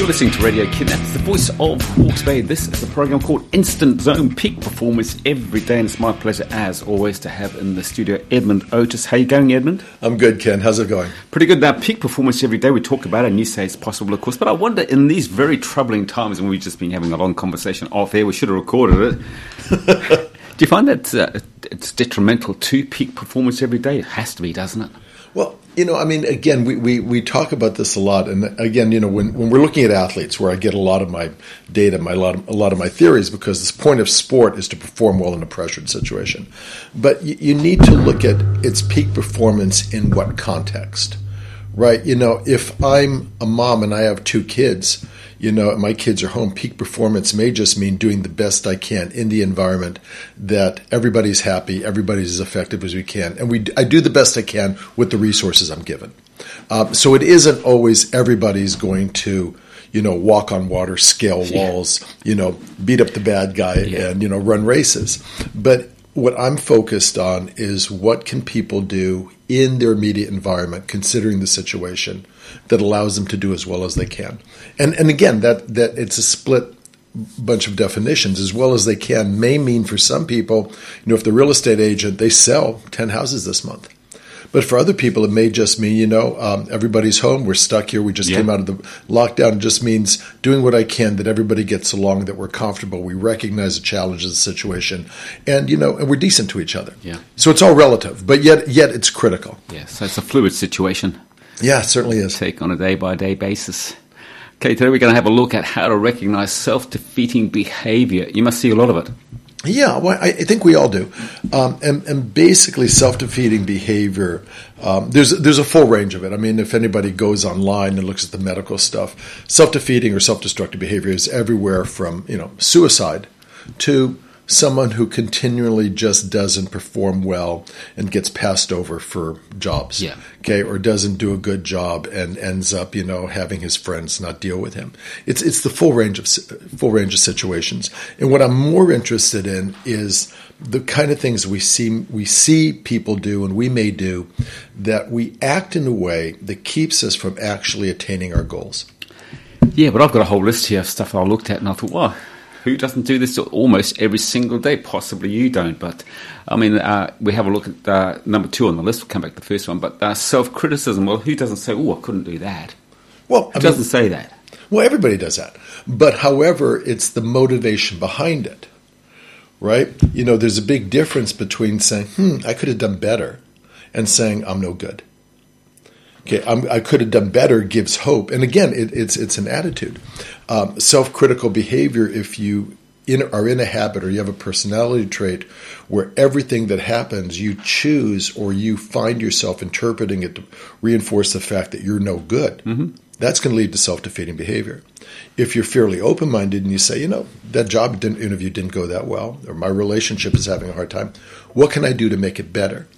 You're listening to Radio Kidnappers, the voice of Hawke's Bay. This is a program called Instant Zone Peak Performance every day, and it's my pleasure, as always, to have in the studio Edmond Otis. How you going, Edmond? I'm good, Ken. How's it going? Pretty good. Now, peak performance every day. We talk about it, and you say it's possible, of course. But I wonder, in these very troubling times, and we've just been having a long conversation off air, we should have recorded it. Do you find that uh, it's detrimental to peak performance every day? It has to be, doesn't it? Well, you know, I mean, again, we, we, we talk about this a lot, and again, you know, when, when we're looking at athletes, where I get a lot of my data, my a lot of, a lot of my theories, because the point of sport is to perform well in a pressured situation, but you, you need to look at its peak performance in what context, right? You know, if I'm a mom and I have two kids, you know, my kids are home, peak performance may just mean doing the best I can in the environment that everybody's happy, everybody's as effective as we can, and we I do the best I can with the resources I'm given. Um, so it isn't always everybody's going to you know, walk on water, scale walls, you know, beat up the bad guy yeah. and, you know, run races. But what I'm focused on is what can people do in their immediate environment, considering the situation, that allows them to do as well as they can. And and again, that that it's a split bunch of definitions as well as they can may mean for some people, you know, if the real estate agent they sell ten houses this month. But for other people, it may just mean, you know, um, everybody's home. We're stuck here. We just yeah. came out of the lockdown. It just means doing what I can that everybody gets along, that we're comfortable. We recognize the challenges of the situation, and you know, and we're decent to each other. Yeah. So it's all relative, but yet, yet it's critical. Yeah. So it's a fluid situation. Yeah, it certainly is. Take on a day by day basis. Okay, today we're going to have a look at how to recognize self defeating behavior. You must see a lot of it. Yeah, well, I think we all do, um, and, and, basically self-defeating behavior. Um, there's there's a full range of it. I mean, if anybody goes online and looks at the medical stuff, self-defeating or self-destructive behavior is everywhere from you know suicide to someone who continually just doesn't perform well and gets passed over for jobs. Yeah. Okay, or doesn't do a good job and ends up, you know, having his friends not deal with him. It's it's the full range of full range of situations. And what I'm more interested in is the kind of things we see we see people do and we may do that we act in a way that keeps us from actually attaining our goals. Yeah, but I've got a whole list here of stuff that I looked at and I thought, wow, who doesn't do this almost every single day? Possibly you don't, but I mean, uh, we have a look at uh, number two on the list. We'll come back to the first one, but uh, self criticism. Well, who doesn't say, "Oh, I couldn't do that"? Well, who I doesn't say that? Well, everybody does that, but however, it's the motivation behind it, right? You know, there's a big difference between saying, "Hmm, I could have done better," and saying, "I'm no good." Okay, I'm, i could have done better gives hope, and again, it, it's it's an attitude. Um, self-critical behavior, if you in, are in a habit or you have a personality trait where everything that happens you choose or you find yourself interpreting it to reinforce the fact that you're no good. Mm-hmm. That's going to lead to self-defeating behavior. If you're fairly open-minded and you say, you know, that job didn't, interview didn't go that well, or my relationship is having a hard time, what can I do to make it better?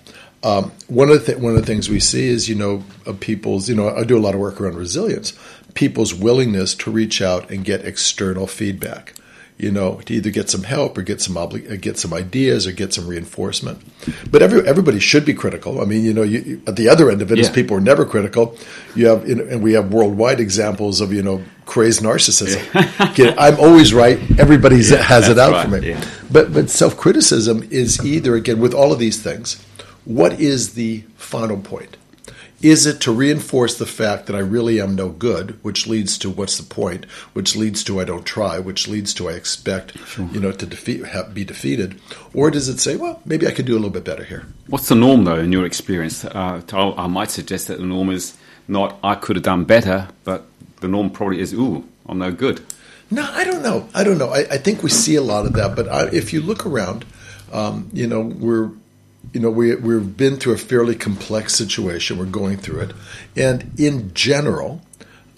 Um, one of the th- one of the things we see is you know people's you know I do a lot of work around resilience, people's willingness to reach out and get external feedback, you know, to either get some help or get some obli- uh, get some ideas or get some reinforcement. But every everybody should be critical. I mean, you know, you, at the other end of it yeah. is people are never critical. You have you know, and we have worldwide examples of you know crazed narcissism. Yeah. I'm always right. Everybody yeah, has it out right. for me. But but self criticism is either again with all of these things what is the final point? Is it to reinforce the fact that I really am no good, which leads to what's the point, which leads to I don't try, which leads to I expect, sure. you know, to defeat, have, be defeated, or does it say, well, maybe I could do a little bit better here? What's the norm, though, in your experience? Uh, I might suggest that the norm is not I could have done better, but the norm probably is, ooh, I'm no good. No, I don't know. I don't know. I, I think we see a lot of that, but I, if you look around, um, you know, we're you know, we, we've been through a fairly complex situation. We're going through it. And in general,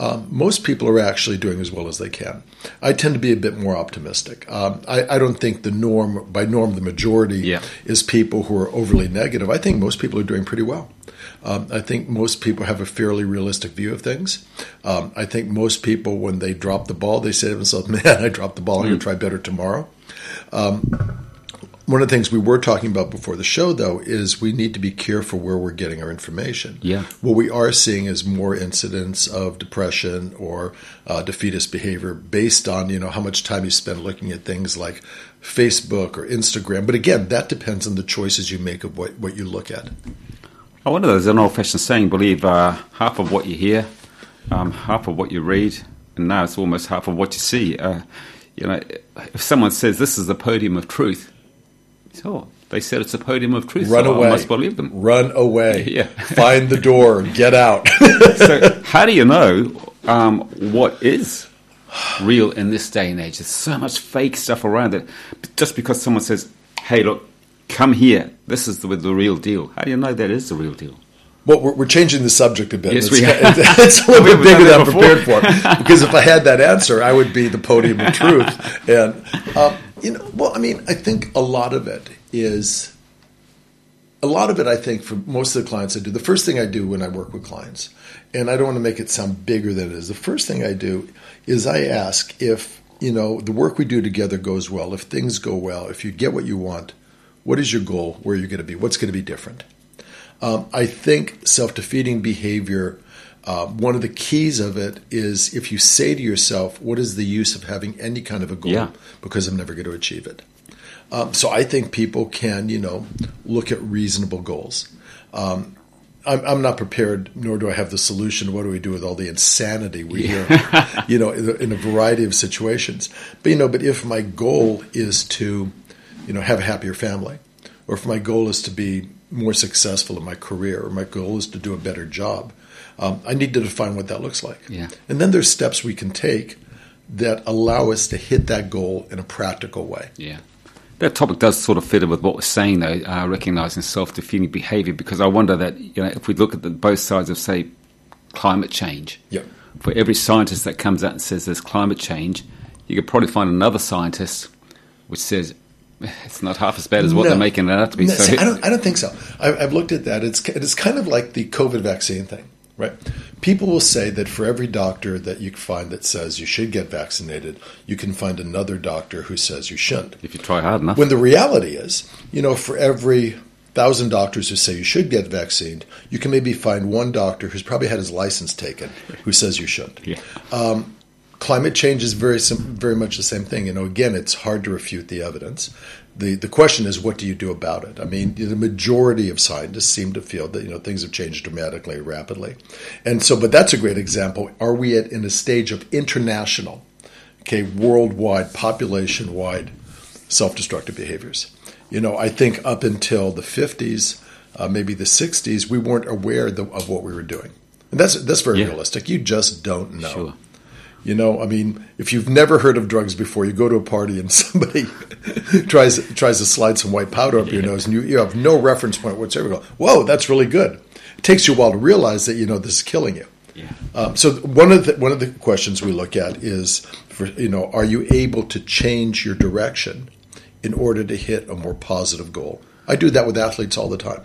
um, most people are actually doing as well as they can. I tend to be a bit more optimistic. Um, I, I, don't think the norm, by norm, the majority yeah. is people who are overly negative. I think most people are doing pretty well. Um, I think most people have a fairly realistic view of things. Um, I think most people, when they drop the ball, they say to themselves, "Man, I dropped the ball. I'm going to try better tomorrow." One of the things we were talking about before the show, though, is we need to be careful where we're getting our information. Yeah. What we are seeing is more incidents of depression or uh, defeatist behavior based on you know how much time you spend looking at things like Facebook or Instagram. But again, that depends on the choices you make of what, what you look at. I wonder there's an old-fashioned saying: believe uh, half of what you hear, um, half of what you read, and now it's almost half of what you see. Uh, you know, if someone says this is the podium of truth Oh, they said it's a podium of truth. Run so away. I must believe them. Run away. Yeah. Find the door. Get out. so, how do you know um, what is real in this day and age? There's so much fake stuff around it. Just because someone says, "Hey, look, come here. This is the, the real deal." How do you know that is the real deal? Well, we're, we're changing the subject a bit. Yes, it's, we are. it's a little bit bigger than I'm prepared for. Because if I had that answer, I would be the podium of truth. And um, you know, well, I mean, I think a lot of it is a lot of it. I think for most of the clients I do, the first thing I do when I work with clients, and I don't want to make it sound bigger than it is. The first thing I do is I ask if you know the work we do together goes well, if things go well, if you get what you want, what is your goal? Where you're going to be? What's going to be different? Um, I think self defeating behavior, uh, one of the keys of it is if you say to yourself, What is the use of having any kind of a goal? Yeah. Because I'm never going to achieve it. Um, so I think people can, you know, look at reasonable goals. Um, I'm, I'm, not prepared, nor do I have the solution. What do we do with all the insanity we hear, you know, in, in a variety of situations? But you know, but if my goal is to, you know, have a happier family, or if my goal is to be more successful in my career, or my goal is to do a better job, um, I need to define what that looks like. Yeah. And then there's steps we can take that allow us to hit that goal in a practical way. Yeah. That topic does sort of fit in with what we're saying, though, uh, recognizing self-defeating behavior, because I wonder that, you know, if we look at the, both sides of, say, climate change, Yep. for every scientist that comes out and says there's climate change, you could probably find another scientist which says it's not half as bad as what No. they're making it out to be. No, so see, I don't. I don't think so. I, I've looked at that. It's it's kind of like the COVID vaccine thing, right? People will say that for every doctor that you find that says you should get vaccinated, you can find another doctor who says you shouldn't. if you try hard enough, When the reality is, you know, for every thousand doctors who say you should get vaccinated, you can maybe find one doctor who's probably had his license taken who says you shouldn't. yeah. Um, climate change is very sim- very much the same thing. You know, again, it's hard to refute the evidence. The The question is, what do you do about it? I mean, the majority of scientists seem to feel that you know things have changed dramatically, rapidly, and so. But that's a great example. Are we at in a stage of international, okay, worldwide, population wide, self destructive behaviors? You know, I think up until the fifties, uh, maybe the sixties, we weren't aware the, of what we were doing, and that's that's very Yeah. realistic. You just don't know. Sure. You know, I mean, if you've never heard of drugs before, you go to a party and somebody tries tries to slide some white powder up your nose, and you, you have no reference point whatsoever. You go, whoa, that's really good. It takes you a while to realize that you know this is killing you. Yeah. Um, so one of the one of the questions we look at is, for, you know, are you able to change your direction in order to hit a more positive goal? I do that with athletes all the time.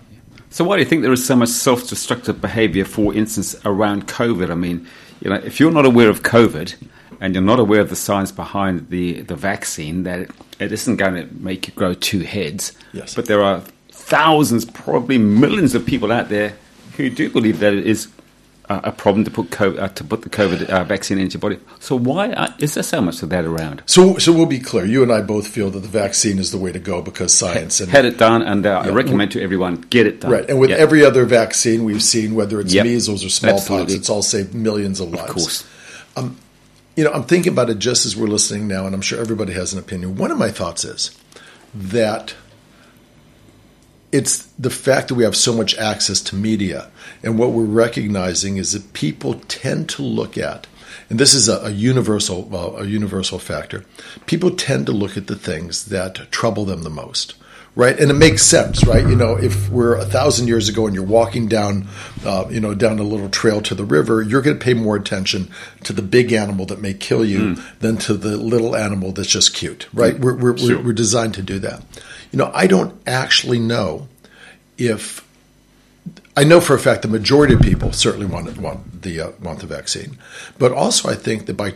So why do you think there is so much self-destructive behaviour, for instance, around COVID? I mean, you know, if you're not aware of COVID and you're not aware of the science behind the, the vaccine, that it, it isn't going to make you grow two heads. Yes. But there are thousands, probably millions of people out there who do believe that it is a, a problem to put COVID, uh, to put the COVID uh, vaccine into your body. So why uh, is there so much of that around? So, so we'll be clear. You and I both feel that the vaccine is the way to go because science and Had it done, and uh, I recommend to everyone get it done. Right, and with Yeah. every other vaccine we've seen, whether it's Yep. measles or smallpox, Absolutely. it's all saved millions of lives. of course. You know, I'm thinking about it just as we're listening now, and I'm sure everybody has an opinion. One of my thoughts is that it's the fact that we have so much access to media, and what we're recognizing is that people tend to look at, and this is a, a universal uh, a universal factor. People tend to look at the things that trouble them the most. Right, and it makes sense, right? You know, if we're a thousand years ago and you're walking down, uh, you know, down a little trail to the river, you're going to pay more attention to the big animal that may kill you than to the little animal that's just cute, right? We're, we're, Sure. we're, we're designed to do that. You know, I don't actually know if I know for a fact the majority of people certainly want want the uh, want the vaccine, but also I think that by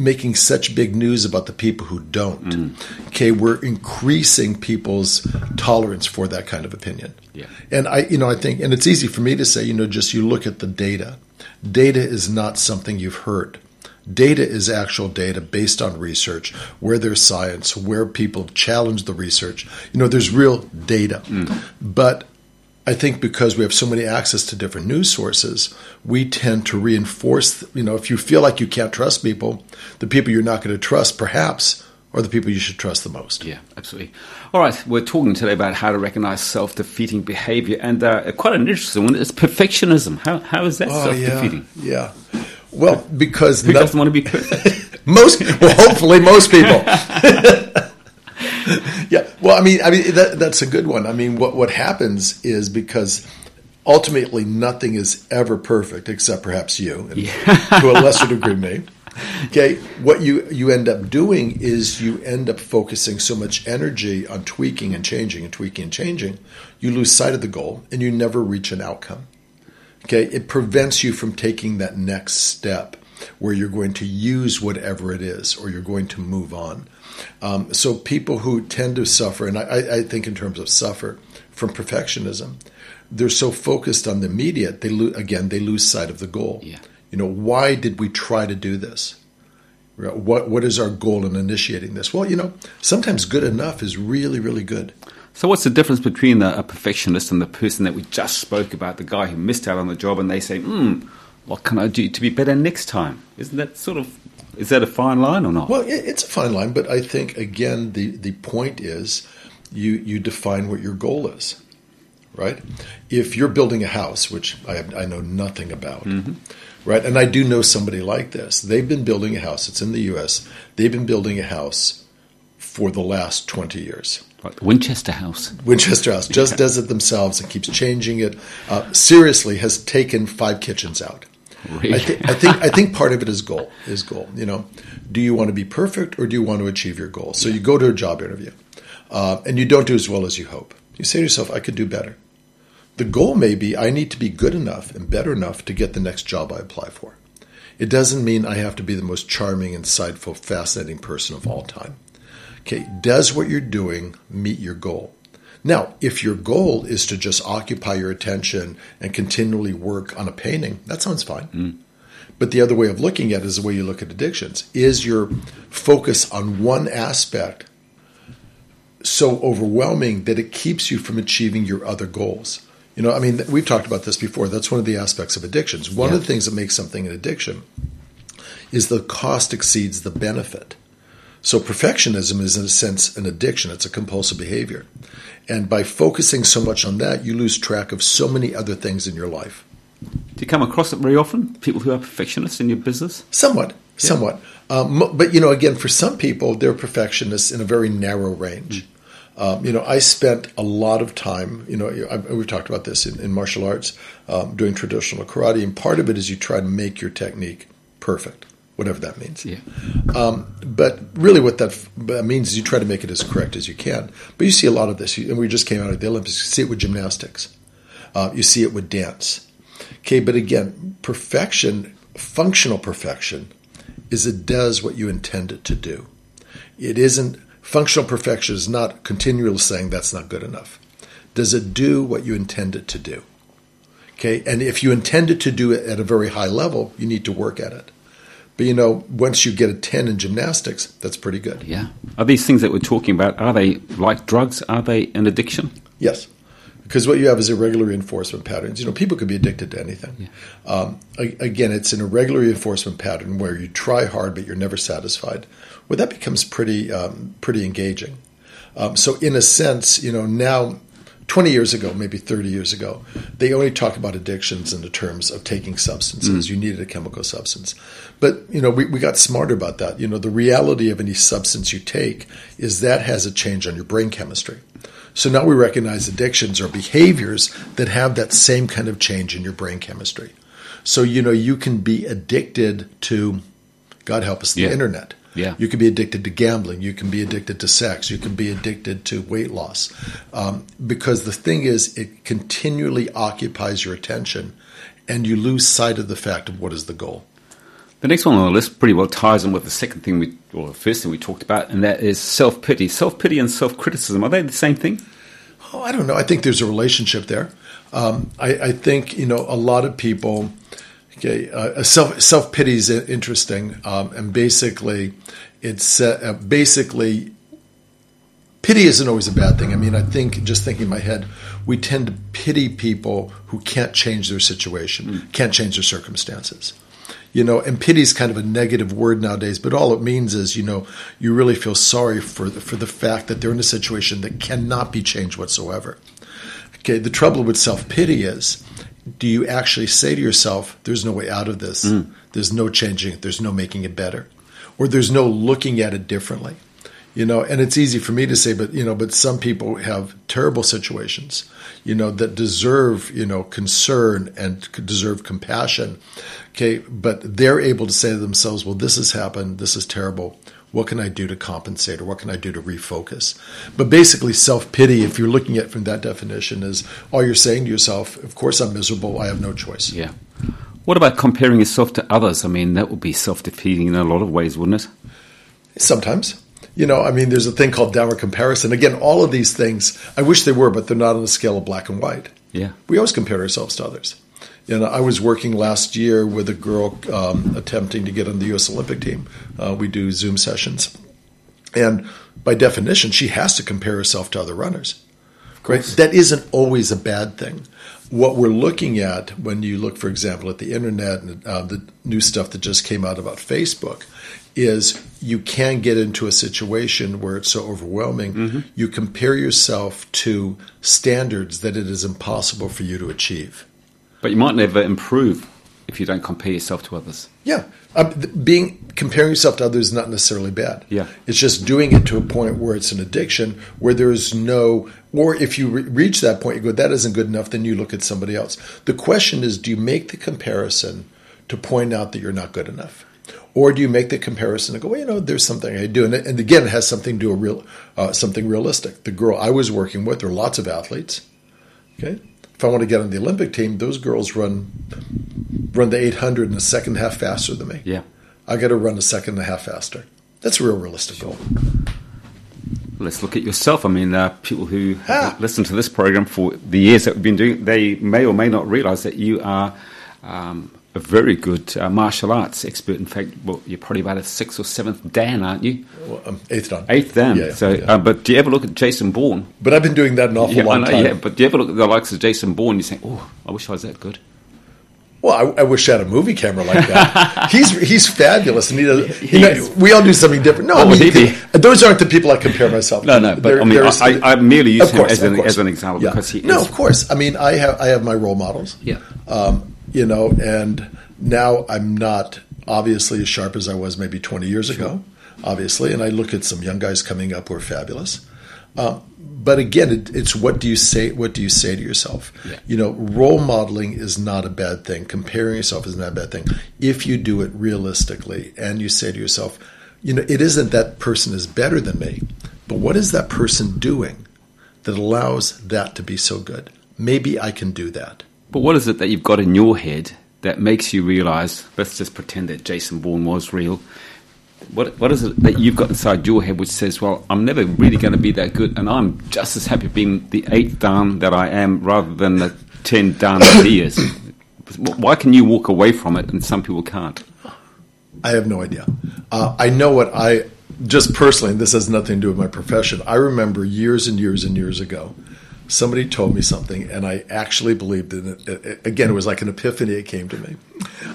making such big news about the people who don't, mm. okay, we're increasing people's tolerance for that kind of opinion. Yeah. And I, you know, I think, and it's easy for me to say, you know, just you look at the data. Data is not something you've heard. Data is actual data based on research, where there's science, where people challenge the research. You know, there's real data. Mm. But I think because we have so many access to different news sources, we tend to reinforce, you know, if you feel like you can't trust people, the people you're not going to trust perhaps are the people you should trust the most. Yeah, absolutely. All right, we're talking today about how to recognize self defeating behavior, and uh, quite an interesting one is perfectionism. How, how is that oh, self defeating? Yeah. yeah. Well, because who no, doesn't want to be perfect? most, well, hopefully, most people. yeah. Well, I mean, I mean that, that's a good one. I mean, what what happens is because ultimately nothing is ever perfect except perhaps you, and yeah. to a lesser degree me. Okay, what you you end up doing is you end up focusing so much energy on tweaking and changing and tweaking and changing, you lose sight of the goal and you never reach an outcome. Okay, it prevents you from taking that next step where you're going to use whatever it is or you're going to move on. Um, so people who tend to suffer, and I, I, think in terms of suffer from perfectionism, they're so focused on the immediate. They lo- again they lose sight of the goal. Yeah. You know, why did we try to do this? What what is our goal in initiating this? Well, you know, sometimes good enough is really really good. So, what's the difference between a perfectionist and the person that we just spoke about, the guy who missed out on the job, and they say, "Hmm, what can I do to be better next time?" Isn't that sort of is that a fine line or not? Well, it's a fine line, but I think again the the point is you you define what your goal is, right? If you're building a house, which I have, I know nothing about. Mm-hmm. Right, and I do know somebody like this. They've been building a house. It's in the U.S. They've been building a house for the last twenty years Winchester House. Winchester House just does it themselves and keeps changing it. Uh, seriously, has taken five kitchens out. Really? I, th- I, think I think part of it is goal. Is goal. You know, do you want to be perfect or do you want to achieve your goal? So you go to a job interview, uh, and you don't do as well as you hope. You say to yourself, "I could do better." The goal may be I need to be good enough and better enough to get the next job I apply for. It doesn't mean I have to be the most charming, insightful, fascinating person of all time. Okay, does what you're doing meet your goal? Now, if your goal is to just occupy your attention and continually work on a painting, that sounds fine. Mm. But the other way of looking at it is the way you look at addictions. Is your focus on one aspect so overwhelming that it keeps you from achieving your other goals? You know, I mean, we've talked about this before. That's one of the aspects of addictions. One yeah. of the things that makes something an addiction is the cost exceeds the benefit. So perfectionism is in a sense an addiction. It's a compulsive behavior. And by focusing so much on that, you lose track of so many other things in your life. Do you come across it very often? People who are perfectionists in your business? Somewhat, yeah. somewhat. Um, but you know, again, for some people, they're perfectionists in a very narrow range. Mm. Um, you know, I spent a lot of time. You know, I, we've talked about this in, in martial arts, um, doing traditional karate, and part of it is you try to make your technique perfect whatever that means. Yeah. Um, but really, what that means is you try to make it as correct as you can. But you see a lot of this, and we just came out of the Olympics. You see it with gymnastics. Uh, you see it with dance. Okay, but again, perfection, functional perfection, is it does what you intend it to do. It isn't functional perfection is not continually saying that's not good enough. Does it do what you intend it to do? Okay, and if you intend it to do it at a very high level, you need to work at it. But you know, once you get a 10 in gymnastics, that's pretty good. Yeah. Are these things that we're talking about, are they like drugs? Are they an addiction? Yes. Because what you have is irregular reinforcement patterns. You know, people could be addicted to anything. Yeah. Um, again, it's an irregular reinforcement pattern where you try hard but you're never satisfied. Well, that becomes pretty um, pretty engaging. Um, so, in a sense, you know, now 20 years ago, maybe 30 years ago, they only talk about addictions in the terms of taking substances. Mm. You needed a chemical substance. But, you know, we, we got smarter about that. You know, the reality of any substance you take is that has a change on your brain chemistry. So now we recognize addictions are behaviors that have that same kind of change in your brain chemistry. So, you know, you can be addicted to, God help us, the yeah. internet. Yeah. You can be addicted to gambling. You can be addicted to sex. You can be addicted to weight loss. Um, because the thing is, it continually occupies your attention and you lose sight of the fact of what is the goal. The next one on the list pretty well ties in with the second thing we, or the first thing we talked about, and that is self pity. Self pity and self criticism, are they the same thing? Oh, I don't know. I think there's a relationship there. Um, I, I, think, you know, a lot of people Okay, uh, self self pity is interesting, um, and basically, it's uh, basically pity isn't always a bad thing. I mean, I think just thinking in my head, we tend to pity people who can't change their situation, mm. can't change their circumstances. You know, and pity is kind of a negative word nowadays, but all it means is, you know, you really feel sorry for the, for the fact that they're in a situation that cannot be changed whatsoever. Okay, the trouble with self pity is do you actually say to yourself, there's no way out of this? Mm. There's no changing it. There's no making it better. Or there's no looking at it differently. You know, and it's easy for me to say, but you know, but some people have terrible situations, you know, that deserve, you know, concern and deserve compassion. Okay, but they're able to say to themselves, well, this has happened, this is terrible. What can I do to compensate or what can I do to refocus? But basically, self pity, if you're looking at from that definition, is all you're saying to yourself, of course I'm miserable, I have no choice. Yeah. What about comparing yourself to others? I mean, that would be self defeating in a lot of ways, wouldn't it? Sometimes. You know, I mean, there's a thing called downward comparison. Again, all of these things, I wish they were, but they're not on the scale of black and white. Yeah. We always compare ourselves to others. Know, I was working last year with a girl um, attempting to get on the U.S. Olympic team. Uh, we do Zoom sessions, and by definition, she has to compare herself to other runners. Right? That isn't always a bad thing. What we're looking at when you look, for example, at the internet and uh, the new stuff that just came out about Facebook, is you can get into a situation where it's so overwhelming. Mm-hmm. You compare yourself to standards that it is impossible for you to achieve. But you might never improve if you don't compare yourself to others. Yeah, um, being comparing yourself to others is not necessarily bad. Yeah, it's just doing it to a point where it's an addiction, where there's no, or if you re- reach that point, you go, that isn't good enough. Then you look at somebody else. The question is, do you make the comparison to point out that you're not good enough? Or do you make the comparison and go, well, you know, there's something I do, and, and again, it has something to do a real, uh, something realistic. The girl I was working with, there are lots of athletes. Okay, if I want to get on the Olympic team, those girls run run the 800 in a second and a half faster than me. Yeah, I got to run a second and a half faster. That's a real realistic goal. Let's look at yourself. I mean, uh, people who listen to this program for the years that we've been doing, they may or may not realize that you are um, a very good uh, martial arts expert. In fact, well, you're probably about a sixth or seventh Dan, aren't you? Well, um, eighth Dan. Eighth Dan. Yeah, so, yeah. Uh, but do you ever look at Jason Bourne? But I've been doing that an awful yeah, long know, time. Yeah, but do you ever look at the likes of Jason Bourne? You think, oh, I wish I was that good. Well, I, I, wish I had a movie camera like that. he's he's fabulous, and he does. He know, we all do something different. No, I mean, those aren't the people I compare myself. No, to. no, but I mean, I, I, merely use course, him as an, as an, example yeah. because he. No, is. of course. I mean, I have I have my role models. Yeah. Um, you know, and now I'm not obviously as sharp as I was maybe 20 years ago, obviously, and I look at some young guys coming up who are fabulous. Um, but again, it, it's what do you say? What do you say to yourself? Yeah. You know, role modeling is not a bad thing. Comparing yourself is not a bad thing if you do it realistically and you say to yourself, you know, it isn't that person is better than me, but what is that person doing that allows that to be so good? Maybe I can do that. But what is it that you've got in your head that makes you realize, let's just pretend that Jason Bourne was real. What, what is it that you've got inside your head which says, well, I'm never really going to be that good, and I'm just as happy being the eighth Dan that I am rather than the 10 Dan that he is? Why can you walk away from it and some people can't? I have no idea. Uh, I know what I, just personally, and this has nothing to do with my profession. I remember years and years and years ago, somebody told me something and I actually believed in it. Again, it was like an epiphany. It came to me.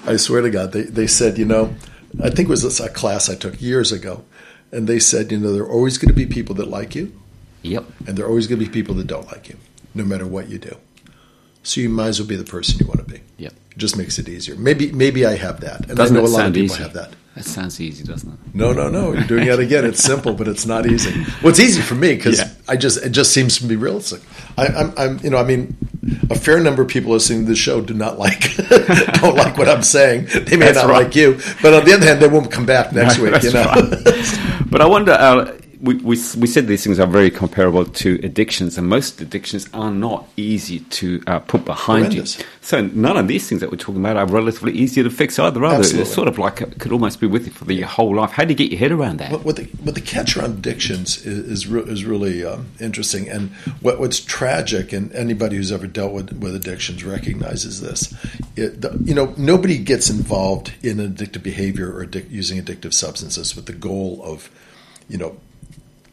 I swear to God, they, they said, you know, I think it was a class I took years ago. And they said, you know, there are always going to be people that like you. Yep. And there are always going to be people that don't like you, no matter what you do. So you might as well be the person you want to be. Yep. It just makes it easier. Maybe maybe I have that. And Doesn't I know a lot of people easy? have that. That sounds easy, doesn't it? No, no, no. You're doing it again. It's simple, but it's not easy. Well, it's easy for me because Yeah. I just it just seems to be realistic. I, I'm, I'm, you know, I mean, a fair number of people listening to the show do not like don't like what I'm saying. They may That's not right. like you, but on the other hand, they won't come back next week. You know, right. but I wonder. Uh, we, we we said these things are very comparable to addictions, and most addictions are not easy to uh, put behind Horrendous. you. So none of these things that we're talking about are relatively easy to fix either. Are they? Absolutely. It's sort of like it could almost be with you for the whole life. How do you get your head around that? What, what the what the catch around addictions is is, re- is really um, interesting, and what, what's tragic, and anybody who's ever dealt with, with addictions recognizes this. It, the, you know, nobody gets involved in addictive behavior or addic- using addictive substances with the goal of, you know,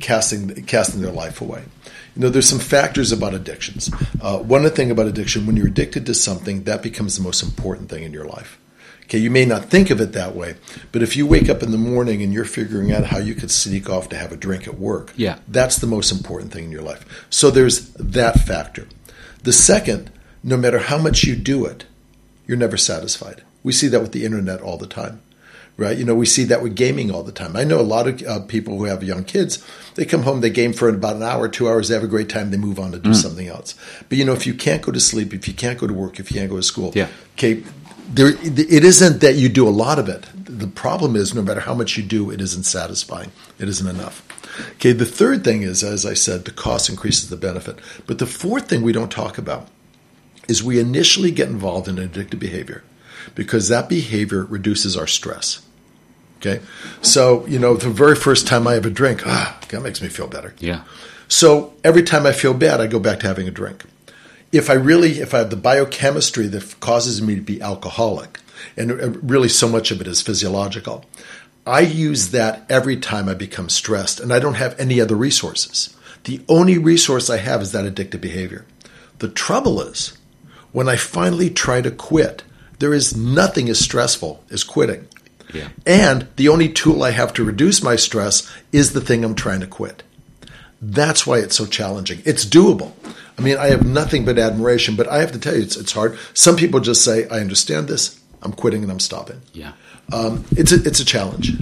casting casting their life away. You know, there's some factors about addictions. Uh, one thing about addiction, when you're addicted to something, that becomes the most important thing in your life. Okay, you may not think of it that way, but if you wake up in the morning and you're figuring out how you could sneak off to have a drink at work, Yeah. that's the most important thing in your life. So there's that factor. The second, no matter how much you do it, you're never satisfied. We see that with the internet all the time, right? You know, we see that with gaming all the time. I know a lot of uh, people who have young kids. They come home, they game for about an hour, two hours, they have a great time, they move on to do something else. But you know, if you can't go to sleep, if you can't go to work, if you can't go to school, Yeah. okay, there, it isn't that you do a lot of it. The problem is, no matter how much you do, it isn't satisfying. It isn't enough. Okay, the third thing is, as I said, the cost increases the benefit. But the fourth thing we don't talk about is we initially get involved in addictive behavior because that behavior reduces our stress. Okay, so you know the very first time I have a drink, ah, that makes me feel better. Yeah. So every time I feel bad, I go back to having a drink. If I really, if I have the biochemistry that causes me to be alcoholic, and uh, really so much of it is physiological, I use that every time I become stressed, and I don't have any other resources. The only resource I have is that addictive behavior. The trouble is, when I finally try to quit, there is nothing as stressful as quitting. Yeah. And the only tool I have to reduce my stress is the thing I'm trying to quit. That's why it's so challenging. It's doable. I mean, I have nothing but admiration, but I have to tell you, it's, it's hard. Some people just say, I understand this, I'm quitting and I'm stopping. Yeah. Um, it's, a, it's a challenge.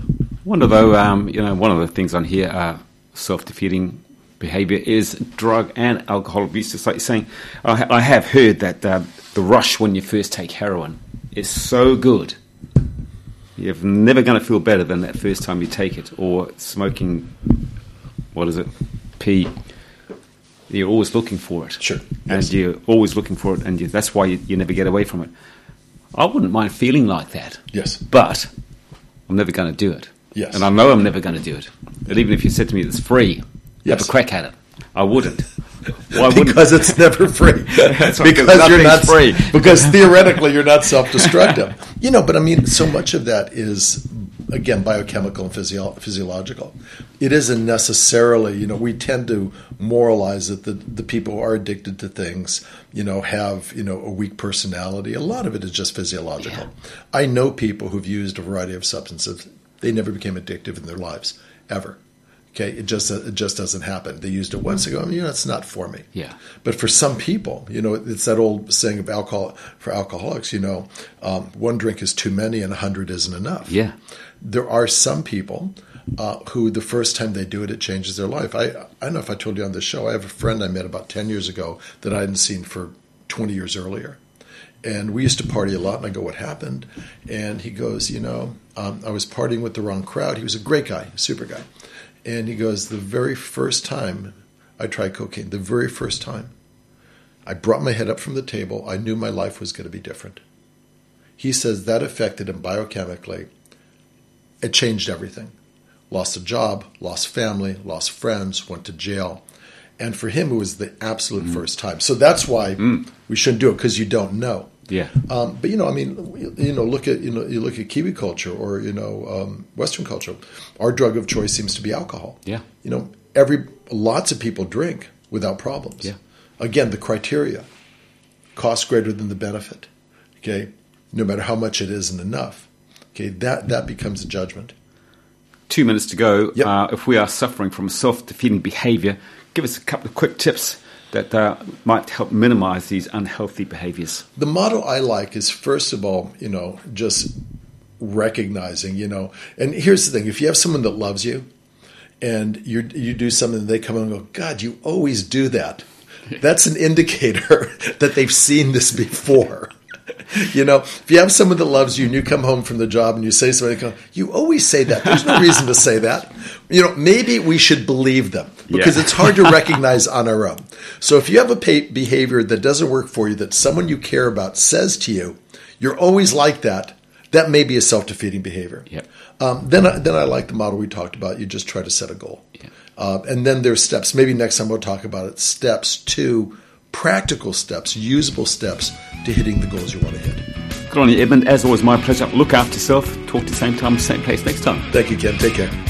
Wonder though, um, you know, one of the things on here, uh, self-defeating behavior is drug and alcohol abuse. It's like you're saying, I, I have heard that uh, the rush when you first take heroin is so good. You're never going to feel better than that first time you take it, or smoking. What is it? P. You're always looking for it. Sure. And Yes. you're always looking for it, and you, that's why you, you never get away from it. I wouldn't mind feeling like that. Yes. But I'm never going to do it. Yes. And I know I'm never going to do it. And even if you said to me it's free, yes. have a crack at it, I wouldn't. Why because it's never free. That's right, you're not free. because theoretically you're not self-destructive. you know, but I mean, so much of that is again biochemical and physio- physiological. It isn't necessarily. You know, we tend to moralize that the the people who are addicted to things, you know, have you know a weak personality. A lot of it is just physiological. I know people who've used a variety of substances. They never became addictive in their lives ever. Okay, it just it just doesn't happen. They used it once ago. I mean, you know, it's not for me. Yeah. But for some people, you know, it's that old saying of alcohol for alcoholics. You know, um, one drink is too many, and a hundred isn't enough. Yeah. There are some people uh, who the first time they do it, it changes their life. I I don't know if I told you on the show. I have a friend I met about ten years ago that I hadn't seen for twenty years earlier. And we used to party a lot, and I go, "What happened?" And he goes, "You know, um, I was partying with the wrong crowd." He was a great guy, super guy, and he goes, "The very first time I tried cocaine, the very first time, I brought my head up from the table. I knew my life was going to be different." He says that affected him biochemically. It changed everything. Lost a job, lost family, lost friends, went to jail. And for him, it was the absolute mm-hmm. first time. So that's why mm. we shouldn't do it because you don't know. Yeah. Um, but you know, I mean, you know, look at you know, you look at Kiwi culture or you know, um, Western culture. Our drug of choice seems to be alcohol. Yeah. You know, every lots of people drink without problems. Yeah. Again, the criteria: cost greater than the benefit. Okay, no matter how much it isn't enough. Okay, that that becomes a judgment. Two minutes to go. Yep. Uh, if we are suffering from self-defeating behavior, give us a couple of quick tips that uh, might help minimize these unhealthy behaviors. The model I like is first of all, you know, just recognizing, you know. And here's the thing: if you have someone that loves you, and you you do something, they come and go, God, you always do that. That's an indicator that they've seen this before. you know, if you have someone that loves you and you come home from the job and you say something, you always say that. There's no reason to say that. You know, maybe we should believe them because yeah. it's hard to recognize on our own. So if you have a behavior that doesn't work for you, that someone you care about says to you, you're always like that. That may be a self defeating behavior. Yep. Um, then, I, then I like the model we talked about. You just try to set a goal. Yeah. Uh, and then there's steps. Maybe next time we'll talk about it. Steps to practical steps, usable steps to hitting the goals you want to hit. Good on you, Edmond. As always, my pleasure. Look after yourself. Talk to the same time, same place next time. Thank you, Ken. Take care.